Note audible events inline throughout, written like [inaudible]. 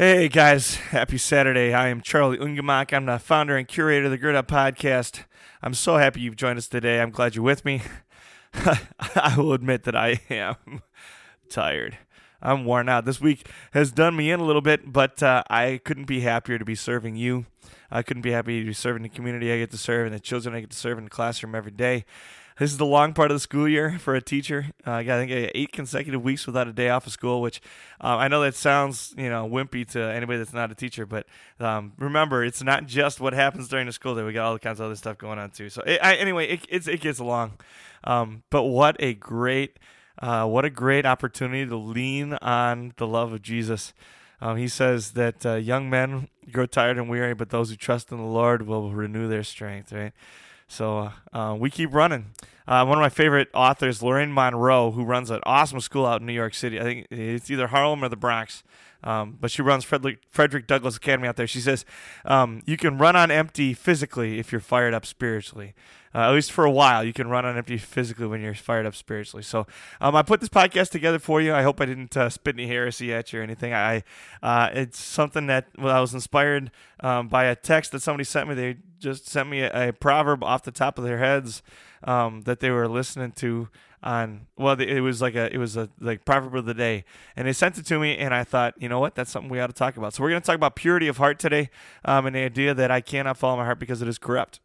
Hey guys, happy Saturday. I am Charlie Ungemak. I'm the founder and curator of the Gird Up Podcast. I'm so happy you've joined us today. I'm glad you're with me. [laughs] I will admit that I am [laughs] tired. I'm worn out. This week has done me in a little bit, but uh, I couldn't be happier to be serving you. I couldn't be happy to be serving the community I get to serve and the children I get to serve in the classroom every day. This is the long part of the school year for a teacher. Uh, I think eight consecutive weeks without a day off of school, which uh, I know that sounds you know wimpy to anybody that's not a teacher, but um, remember it's not just what happens during the school day. We got all kinds of other stuff going on too. So it, I, anyway, it, it gets along. Um, but what a great uh, what a great opportunity to lean on the love of Jesus. Um, he says that uh, young men grow tired and weary, but those who trust in the Lord will renew their strength. Right. So uh, we keep running. Uh, one of my favorite authors, Lorraine Monroe, who runs an awesome school out in New York City. I think it's either Harlem or the Bronx. Um, but she runs Frederick, Frederick, Douglass Academy out there. She says, um, You can run on empty physically if you're fired up spiritually. Uh, at least for a while, you can run on empty physically when you're fired up spiritually. So um, I put this podcast together for you. I hope I didn't uh, spit any heresy at you or anything. I uh, It's something that well, I was inspired um, by a text that somebody sent me. They just sent me a, a proverb off the top of their heads um, that they were listening to on well it was like a it was a like proverb of the day and they sent it to me and i thought you know what that's something we ought to talk about so we're going to talk about purity of heart today um, and the idea that i cannot follow my heart because it is corrupt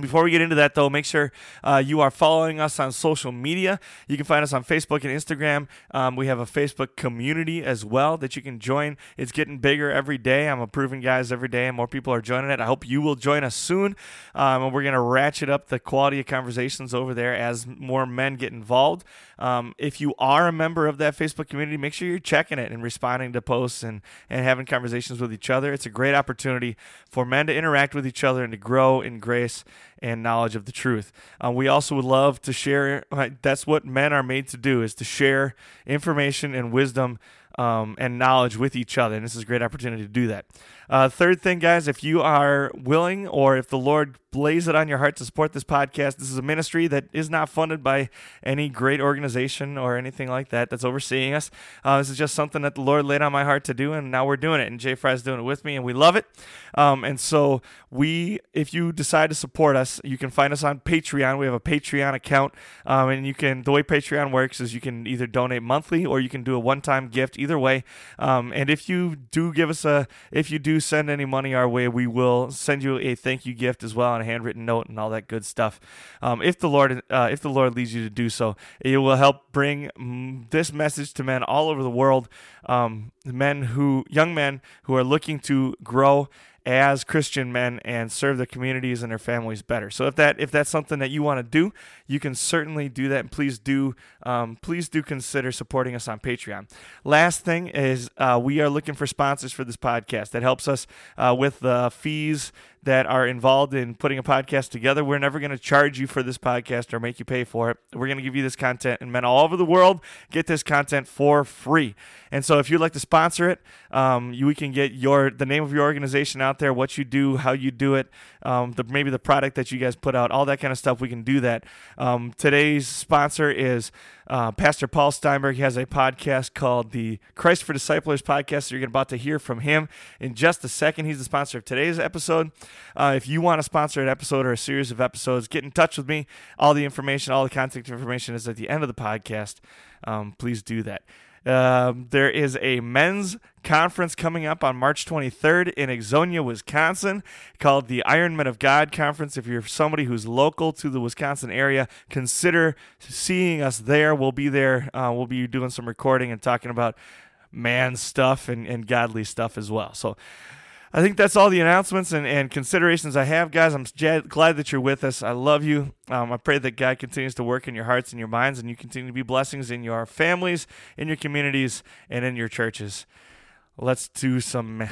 before we get into that, though, make sure uh, you are following us on social media. You can find us on Facebook and Instagram. Um, we have a Facebook community as well that you can join. It's getting bigger every day. I'm approving guys every day, and more people are joining it. I hope you will join us soon. Um, and we're going to ratchet up the quality of conversations over there as more men get involved. Um, if you are a member of that Facebook community, make sure you're checking it and responding to posts and, and having conversations with each other. It's a great opportunity for men to interact with each other and to grow in grace and knowledge of the truth. Uh, we also would love to share. That's what men are made to do: is to share information and wisdom um, and knowledge with each other. And this is a great opportunity to do that. Uh, third thing, guys, if you are willing or if the Lord lays it on your heart to support this podcast, this is a ministry that is not funded by any great organization or anything like that that's overseeing us. Uh, this is just something that the Lord laid on my heart to do, and now we're doing it. And Jay Fry's doing it with me, and we love it. Um, and so we, if you decide to support us, you can find us on Patreon. We have a Patreon account, um, and you can. The way Patreon works is you can either donate monthly or you can do a one-time gift. Either way, um, and if you do give us a, if you do send any money our way, we will send you a thank you gift as well and a handwritten note and all that good stuff. Um, if the Lord, uh, if the Lord leads you to do so, it will help bring mm, this message to men all over the world. Um, men who, young men who are looking to grow as Christian men and serve their communities and their families better. So if that if that's something that you want to do, you can certainly do that. And please do um, please do consider supporting us on Patreon. Last thing is uh, we are looking for sponsors for this podcast. That helps us uh, with the fees that are involved in putting a podcast together. We're never going to charge you for this podcast or make you pay for it. We're going to give you this content, and men all over the world get this content for free. And so, if you'd like to sponsor it, um, you, we can get your the name of your organization out there, what you do, how you do it, um, the, maybe the product that you guys put out, all that kind of stuff. We can do that. Um, today's sponsor is uh, Pastor Paul Steinberg. Has a podcast called the Christ for Disciples podcast. So you're about to hear from him in just a second. He's the sponsor of today's episode. Uh, if you want to sponsor an episode or a series of episodes, get in touch with me. All the information, all the contact information is at the end of the podcast. Um, please do that. Um, there is a men's conference coming up on March 23rd in Ixonia, Wisconsin, called the Iron Men of God Conference. If you're somebody who's local to the Wisconsin area, consider seeing us there. We'll be there. Uh, we'll be doing some recording and talking about man stuff and, and godly stuff as well. So I think that's all the announcements and, and considerations I have, guys. I'm glad that you're with us. I love you. Um, I pray that God continues to work in your hearts and your minds, and you continue to be blessings in your families, in your communities, and in your churches. Let's do some.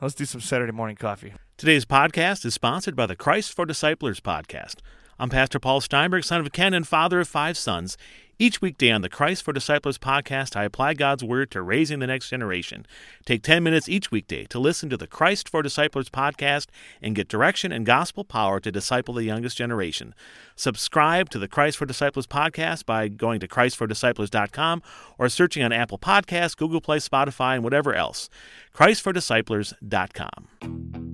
Let's do some Saturday morning coffee. Today's podcast is sponsored by the Christ for Disciples podcast. I'm Pastor Paul Steinberg, son of Ken and father of five sons. Each weekday on the Christ for Disciples podcast, I apply God's Word to raising the next generation. Take 10 minutes each weekday to listen to the Christ for Disciples podcast and get direction and gospel power to disciple the youngest generation. Subscribe to the Christ for Disciples podcast by going to ChristForDisciples.com or searching on Apple Podcasts, Google Play, Spotify, and whatever else. ChristForDisciples.com.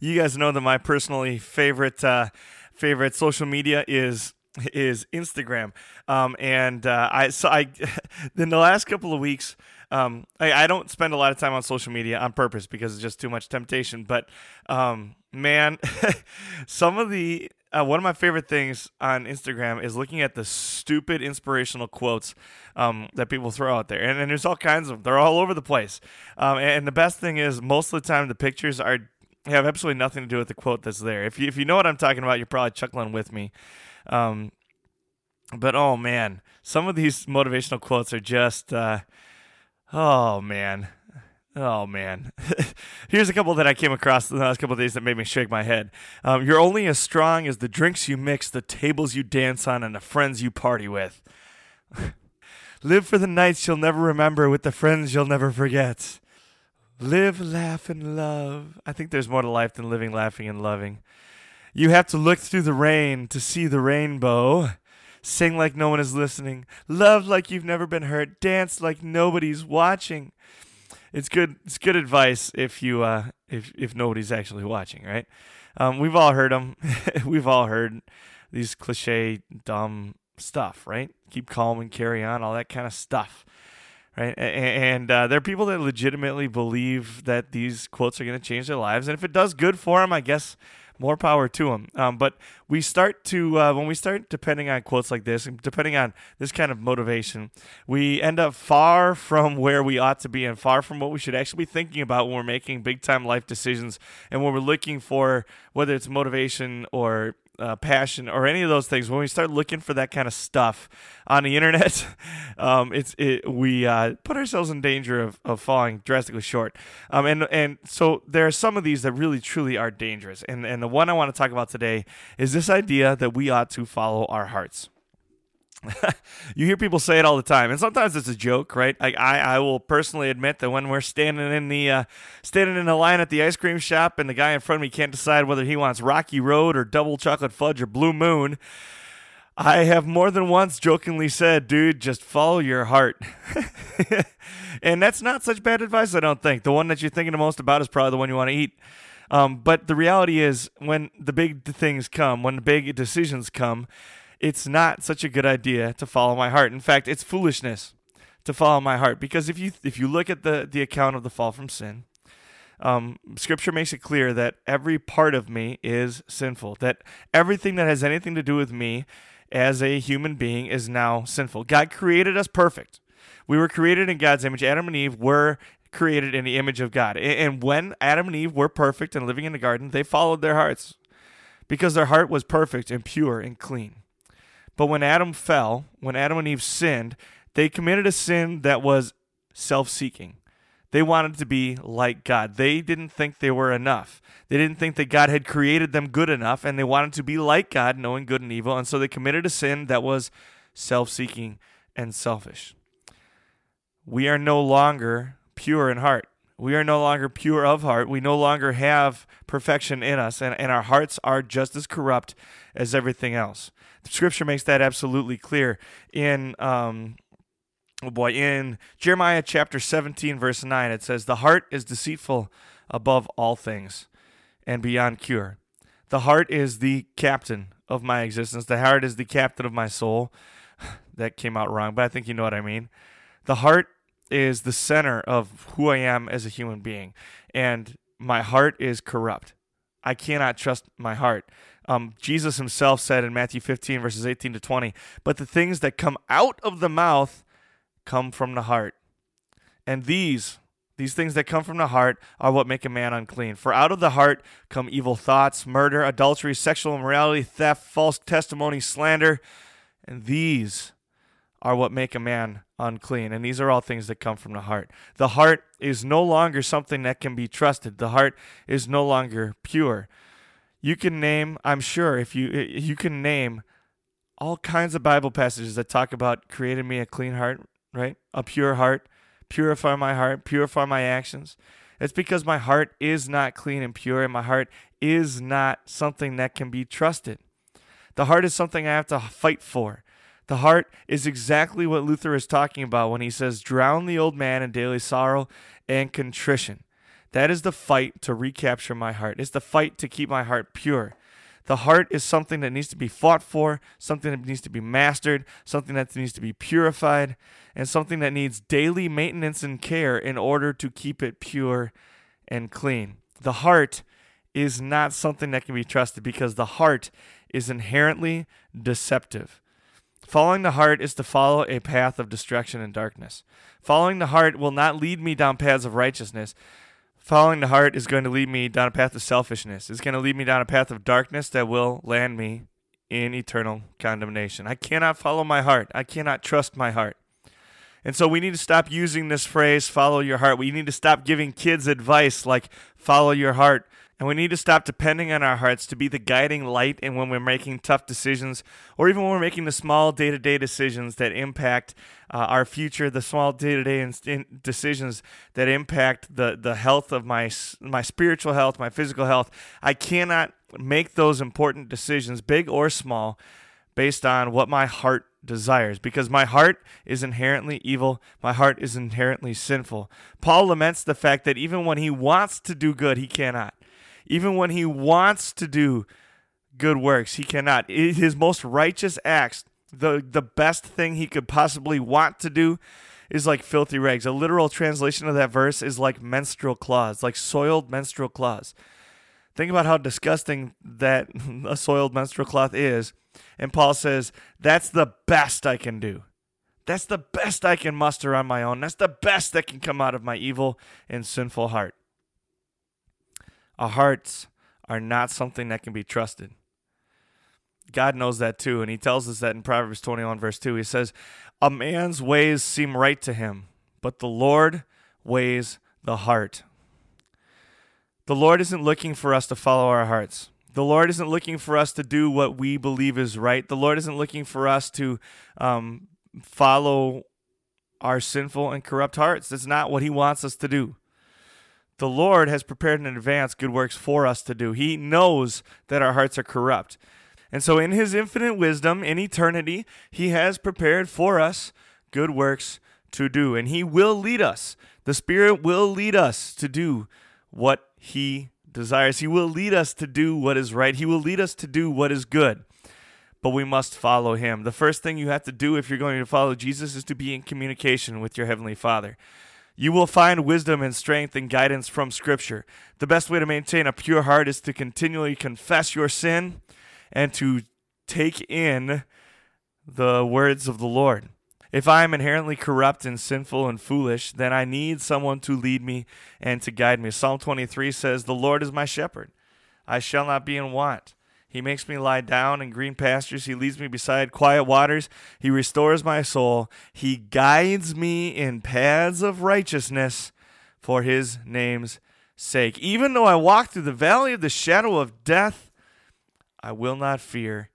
you guys know that my personally favorite uh, favorite social media is is Instagram. Um, and uh, I so I [laughs] in the last couple of weeks, um, I, I, don't spend a lot of time on social media on purpose because it's just too much temptation. But um, man, [laughs] some of the uh, one of my favorite things on Instagram is looking at the stupid inspirational quotes um, that people throw out there, and, and, there's all kinds of them. They're all over the place. Um, and the best thing is, most of the time, the pictures are have absolutely nothing to do with the quote that's there. If you if you know what I'm talking about, you're probably chuckling with me. Um, but oh man, some of these motivational quotes are just, uh, oh man, Oh man, [laughs] here's a couple that I came across in the last couple of days that made me shake my head. Um, you're only as strong as the drinks you mix, the tables you dance on, and the friends you party with. [laughs] Live for the nights you'll never remember with the friends you'll never forget. Live, laugh, and love. I think there's more to life than living, laughing, and loving. You have to look through the rain to see the rainbow. Sing like no one is listening. Love like you've never been hurt. Dance like nobody's watching it's good. It's good advice if you uh, if if nobody's actually watching, right? Um, we've all heard them. [laughs] we've all heard these cliche, dumb stuff, right? Keep calm and carry on, all that kind of stuff, right? And, uh, there are people that legitimately believe that these quotes are going to change their lives, and if it does good for them, I guess more power to them. Um, but we start to uh, when we start depending on quotes like this, depending on this kind of motivation, we end up far from where we ought to be, and far from what we should actually be thinking about when we're making big time life decisions, and when we're looking for whether it's motivation or uh, passion or any of those things when we start looking for that kind of stuff on the internet [laughs] um, it's it, we uh, put ourselves in danger of, of falling drastically short. Um, and and so there are some of these that really truly are dangerous. And and the one I want to talk about today is this idea that we ought to follow our hearts [laughs] you hear people say it all the time, and sometimes it's a joke, right? Like I, I will personally admit that when we're standing in the uh, standing in the line at the ice cream shop, and the guy in front of me can't decide whether he wants Rocky Road or double chocolate fudge or Blue Moon, I have more than once jokingly said, "Dude, just follow your heart." [laughs] and that's not such bad advice, I don't think. The one that you're thinking the most about is probably the one you want to eat. Um, but the reality is, when the big things come, when the big decisions come it's not such a good idea to follow my heart. In fact, it's foolishness to follow my heart because if you if you look at the the account of the fall from sin, um, Scripture makes it clear that every part of me is sinful. That everything that has anything to do with me as a human being is now sinful. God created us perfect. We were created in God's image. Adam and Eve were created in the image of God. And when Adam and Eve were perfect and living in the garden, they followed their hearts because their heart was perfect and pure and clean. But when Adam fell, when Adam and Eve sinned, they committed a sin that was self seeking. They wanted to be like God. They didn't think they were enough. They didn't think that God had created them good enough, and they wanted to be like God, knowing good and evil. And so they committed a sin that was self seeking and selfish. We are no longer pure in heart. We are no longer pure of heart. We no longer have perfection in us, and, and our hearts are just as corrupt as everything else. The Scripture makes that absolutely clear in um, oh boy in Jeremiah chapter 17 verse 9 it says the heart is deceitful above all things and beyond cure. The heart is the captain of my existence. The heart is the captain of my soul. [sighs] that came out wrong, but I think you know what I mean. The heart is the center of who I am as a human being and my heart is corrupt. I cannot trust my heart. Um, Jesus himself said in Matthew 15, verses 18 to 20, But the things that come out of the mouth come from the heart. And these, these things that come from the heart, are what make a man unclean. For out of the heart come evil thoughts, murder, adultery, sexual immorality, theft, false testimony, slander. And these are what make a man unclean. And these are all things that come from the heart. The heart is no longer something that can be trusted, the heart is no longer pure. You can name, I'm sure, if you eh, you can name all kinds of Bible passages that talk about creating me a clean heart, right? A pure heart, purify my heart, purify my actions. It's because my heart is not clean and pure, and my heart is not something that can be trusted. The heart is something I have to fight for. The heart is exactly what Luther is talking about when he says, drown the old man in daily sorrow and contrition. That is the fight to recapture my heart. It's the fight to keep my heart pure. The heart is something that needs to be fought for, something that needs to be mastered, something that needs to be purified, and something that needs daily maintenance and care in order to keep it pure and clean. The heart is not something that can be trusted because the heart is inherently deceptive. Following the heart is to follow a path of destruction and darkness. Following the heart will not lead me down paths of righteousness, Following the heart is going to lead me down a path of selfishness. It's going to lead me down a path of darkness that will land me in eternal condemnation. I cannot follow my heart. I cannot trust my heart. And so we need to stop using this phrase, follow your heart. We need to stop giving kids advice like, follow your heart. And we need to stop depending on our hearts to be the guiding light and when we're making tough decisions or even when we're making the small day to day decisions that impact uh, our future, the small day to day decisions that impact the, the health of my, my spiritual health, my physical health. I cannot make those important decisions, big or small, based on what my heart desires because my heart is inherently evil. My heart is inherently sinful. Paul laments the fact that even when he wants to do good, he cannot. Even when he wants to do good works, he cannot. His most righteous acts, the, the best thing he could possibly want to do, is like filthy rags. A literal translation of that verse is like menstrual cloths, like soiled menstrual cloths. Think about how disgusting that [laughs] a soiled menstrual cloth is. And Paul says, That's the best I can do. That's the best I can muster on my own. That's the best that can come out of my evil and sinful heart. Our hearts are not something that can be trusted. God knows that too, and He tells us that in Proverbs 21, verse 2. He says, A man's ways seem right to him, but the Lord weighs the heart. The Lord isn't looking for us to follow our hearts. The Lord isn't looking for us to do what we believe is right. The Lord isn't looking for us to um, follow our sinful and corrupt hearts. That's not what He wants us to do the Lord has prepared in advance good works for us to do. He knows that our hearts are corrupt. And so, in His infinite wisdom, in eternity, He has prepared for us good works to do. And He will lead us. The Spirit will lead us to do what He desires. He will lead us to do what is right. He will lead us to do what is good. But we must follow Him. The first thing you have to do if you're going to follow Jesus is to be in communication with your Heavenly Father. You will find wisdom and strength and guidance from Scripture. The best way to maintain a pure heart is to continually confess your sin and to take in the words of the Lord. If I am inherently corrupt and sinful and foolish, then I need someone to lead me and to guide me. Psalm 23 says, The Lord is my shepherd. I shall not be in want. He makes me lie down in green pastures. He leads me beside quiet waters. He restores my soul. He guides me in paths of righteousness for his name's sake. Even though I walk through the valley of the shadow of death, I will not fear,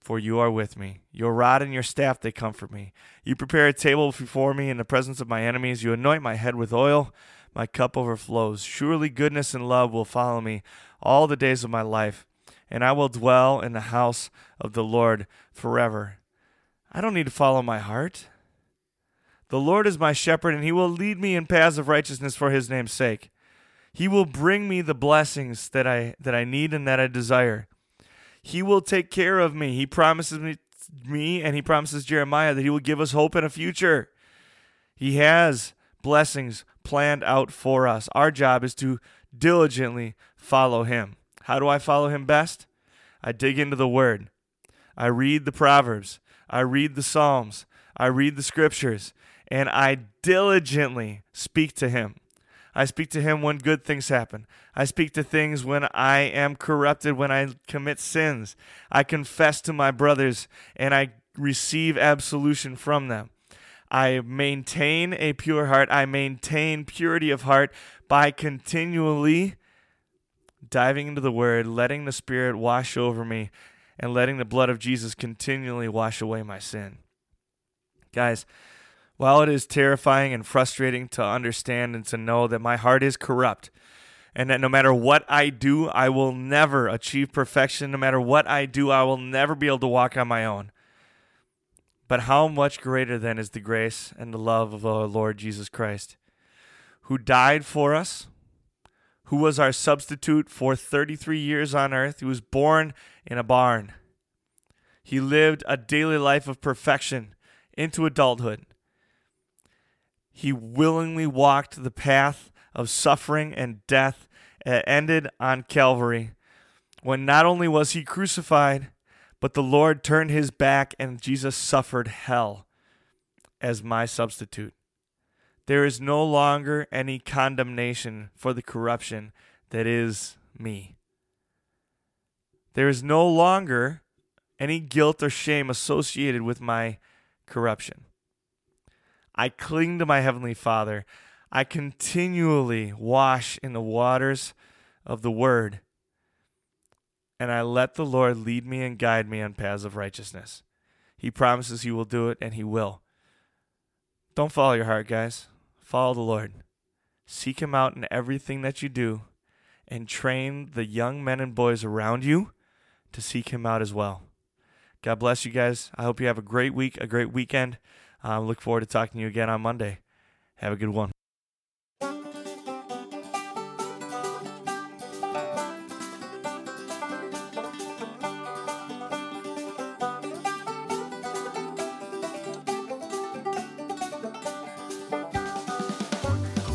for you are with me. Your rod and your staff, they comfort me. You prepare a table before me in the presence of my enemies. You anoint my head with oil. My cup overflows. Surely goodness and love will follow me all the days of my life and I will dwell in the house of the Lord forever. I don't need to follow my heart. The Lord is my shepherd, and he will lead me in paths of righteousness for his name's sake. He will bring me the blessings that I that I need and that I desire. He will take care of me. He promises me, me and he promises Jeremiah that he will give us hope in a future. He has blessings planned out for us. Our job is to diligently follow him. How do I follow him best? I dig into the word. I read the Proverbs. I read the Psalms. I read the scriptures. And I diligently speak to him. I speak to him when good things happen. I speak to things when I am corrupted, when I commit sins. I confess to my brothers and I receive absolution from them. I maintain a pure heart. I maintain purity of heart by continually diving into the Word, letting the Spirit wash over me, and letting the blood of Jesus continually wash away my sin. Guys, while it is terrifying and frustrating to understand and to know that my heart is corrupt, and that no matter what I do, I will never achieve perfection. No matter what I do, I will never be able to walk on my own. But how much greater then is the grace and the love of our Lord Jesus Christ, who died for us, who was our substitute for 33 years on earth, He was born in a barn. He lived a daily life of perfection into adulthood. He willingly walked the path of suffering and death that ended on Calvary, when not only was he crucified, but the Lord turned his back and Jesus suffered hell as my substitute. There is no longer any condemnation for the corruption that is me. There is no longer any guilt or shame associated with my corruption. I cling to my Heavenly Father. I continually wash in the waters of the Word. And I let the Lord lead me and guide me on paths of righteousness. He promises He will do it, and He will. Don't follow your heart, guys. Follow the Lord. Seek Him out in everything that you do, and train the young men and boys around you to seek Him out as well. God bless you guys. I hope you have a great week, a great weekend. I look forward to talking to you again on Monday. Have a good one.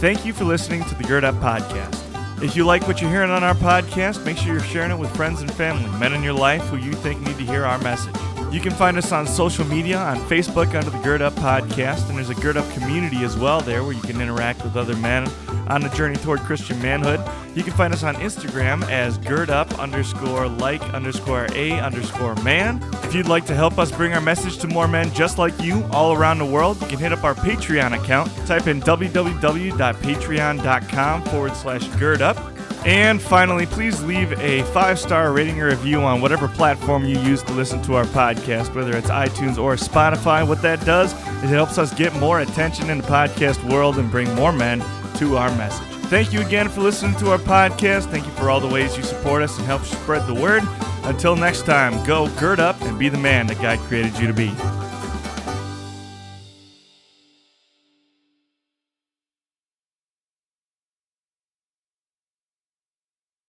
Thank you for listening to the Gird Up Podcast. If you like what you're hearing on our podcast, make sure you're sharing it with friends and family, men in your life who you think need to hear our message. You can find us on social media on Facebook under the Gird Up Podcast, and there's a Gird Up community as well there where you can interact with other men on the journey toward Christian manhood. You can find us on Instagram as Gird Up underscore like underscore a underscore man. If you'd like to help us bring our message to more men just like you all around the world, you can hit up our Patreon account. Type in www.patreon.com forward slash gird up and finally, please leave a five star rating or review on whatever platform you use to listen to our podcast, whether it's iTunes or Spotify. What that does is it helps us get more attention in the podcast world and bring more men to our message. Thank you again for listening to our podcast. Thank you for all the ways you support us and help spread the word. Until next time, go gird up and be the man that God created you to be.